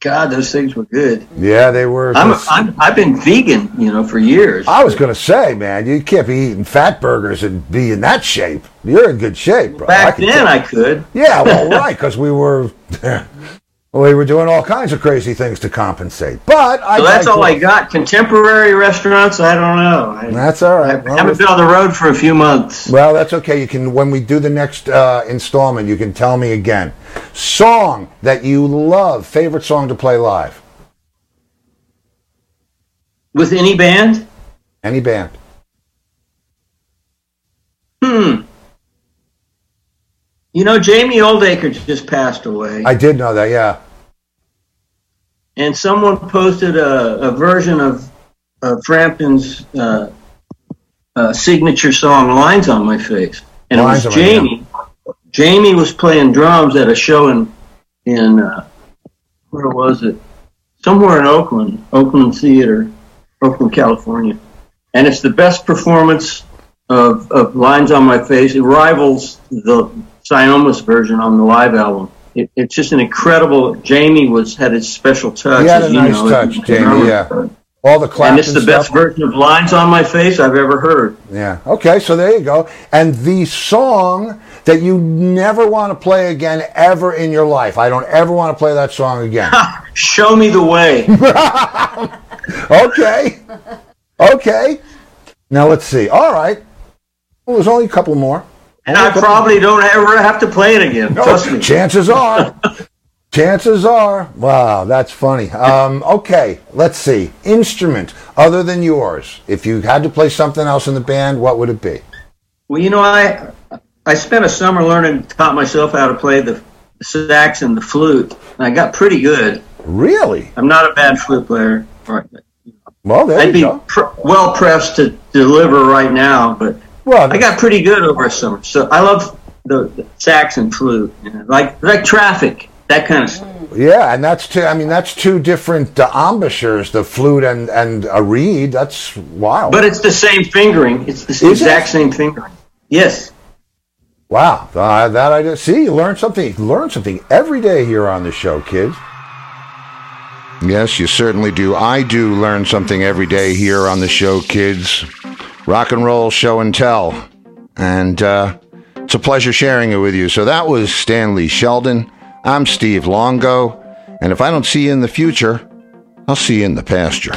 God, those things were good. Yeah, they were. I'm, I'm, i've been vegan, you know, for years. I was going to say, man, you can't be eating fat burgers and be in that shape. You're in good shape, bro. Back can then. I could. Yeah, well, right, because we were (laughs) we were doing all kinds of crazy things to compensate. But I So that's all I got. Contemporary restaurants, I don't know. I, That's all right. I. Well, haven't been on the road for a few months. well, that's okay. You can when we do the next uh, installment, you can tell me again. Song that you love, favorite song to play live. With any band? Any band. Hmm. You know, Jamie Oldaker just passed away. I did know that. Yeah. and someone posted a, a version of, of Frampton's uh, uh, signature song "Lines on My Face," and Lines it was Jamie. Jamie was playing drums at a show in in uh, where was it? Somewhere in Oakland, Oakland Theater, Oakland, California, and it's the best performance of, of "Lines on My Face." It rivals the Siomos version on the live album. It, it's just an incredible. Jamie was had his special touch. He had a you nice know, touch, Jamie, yeah. All the claps And it's the best version of "Lines on My Face" I've ever heard. Yeah. Okay, so there you go. And the song that you never want to play again ever in your life. I don't ever want to play that song again. (laughs) Show me the way. (laughs) okay. Okay. Now let's see. All right. Well, there's only a couple more. And I probably don't ever have to play it again. No, Trust me. Chances are. (laughs) chances are. Wow, that's funny. Um, okay, let's see. Instrument other than yours. If you had to play something else in the band, what would it be? Well, you know, I I spent a summer learning, taught myself how to play the sax and the flute, and I got pretty good. Really? I'm not a bad flute player. Right. Well, there I'd be pr- well pressed to deliver right now, but Well, I got pretty good over a summer. So I love the, the sax and flute, you know, like like traffic, that kind of stuff. Yeah, and that's two. I mean, that's two different uh, embouchures: the flute and and a reed. That's wild. But it's the same fingering. It's the Is exact it? same fingering. Yes. wow, uh, that I just see. You learn something. You learn something every day here on the show, kids. Yes, you certainly do. I do learn something every day here on the show, kids. Rock and roll show and tell. And uh, it's a pleasure sharing it with you. So that was Stanley Sheldon. I'm Steve Longo. And if I don't see you in the future, I'll see you in the pasture.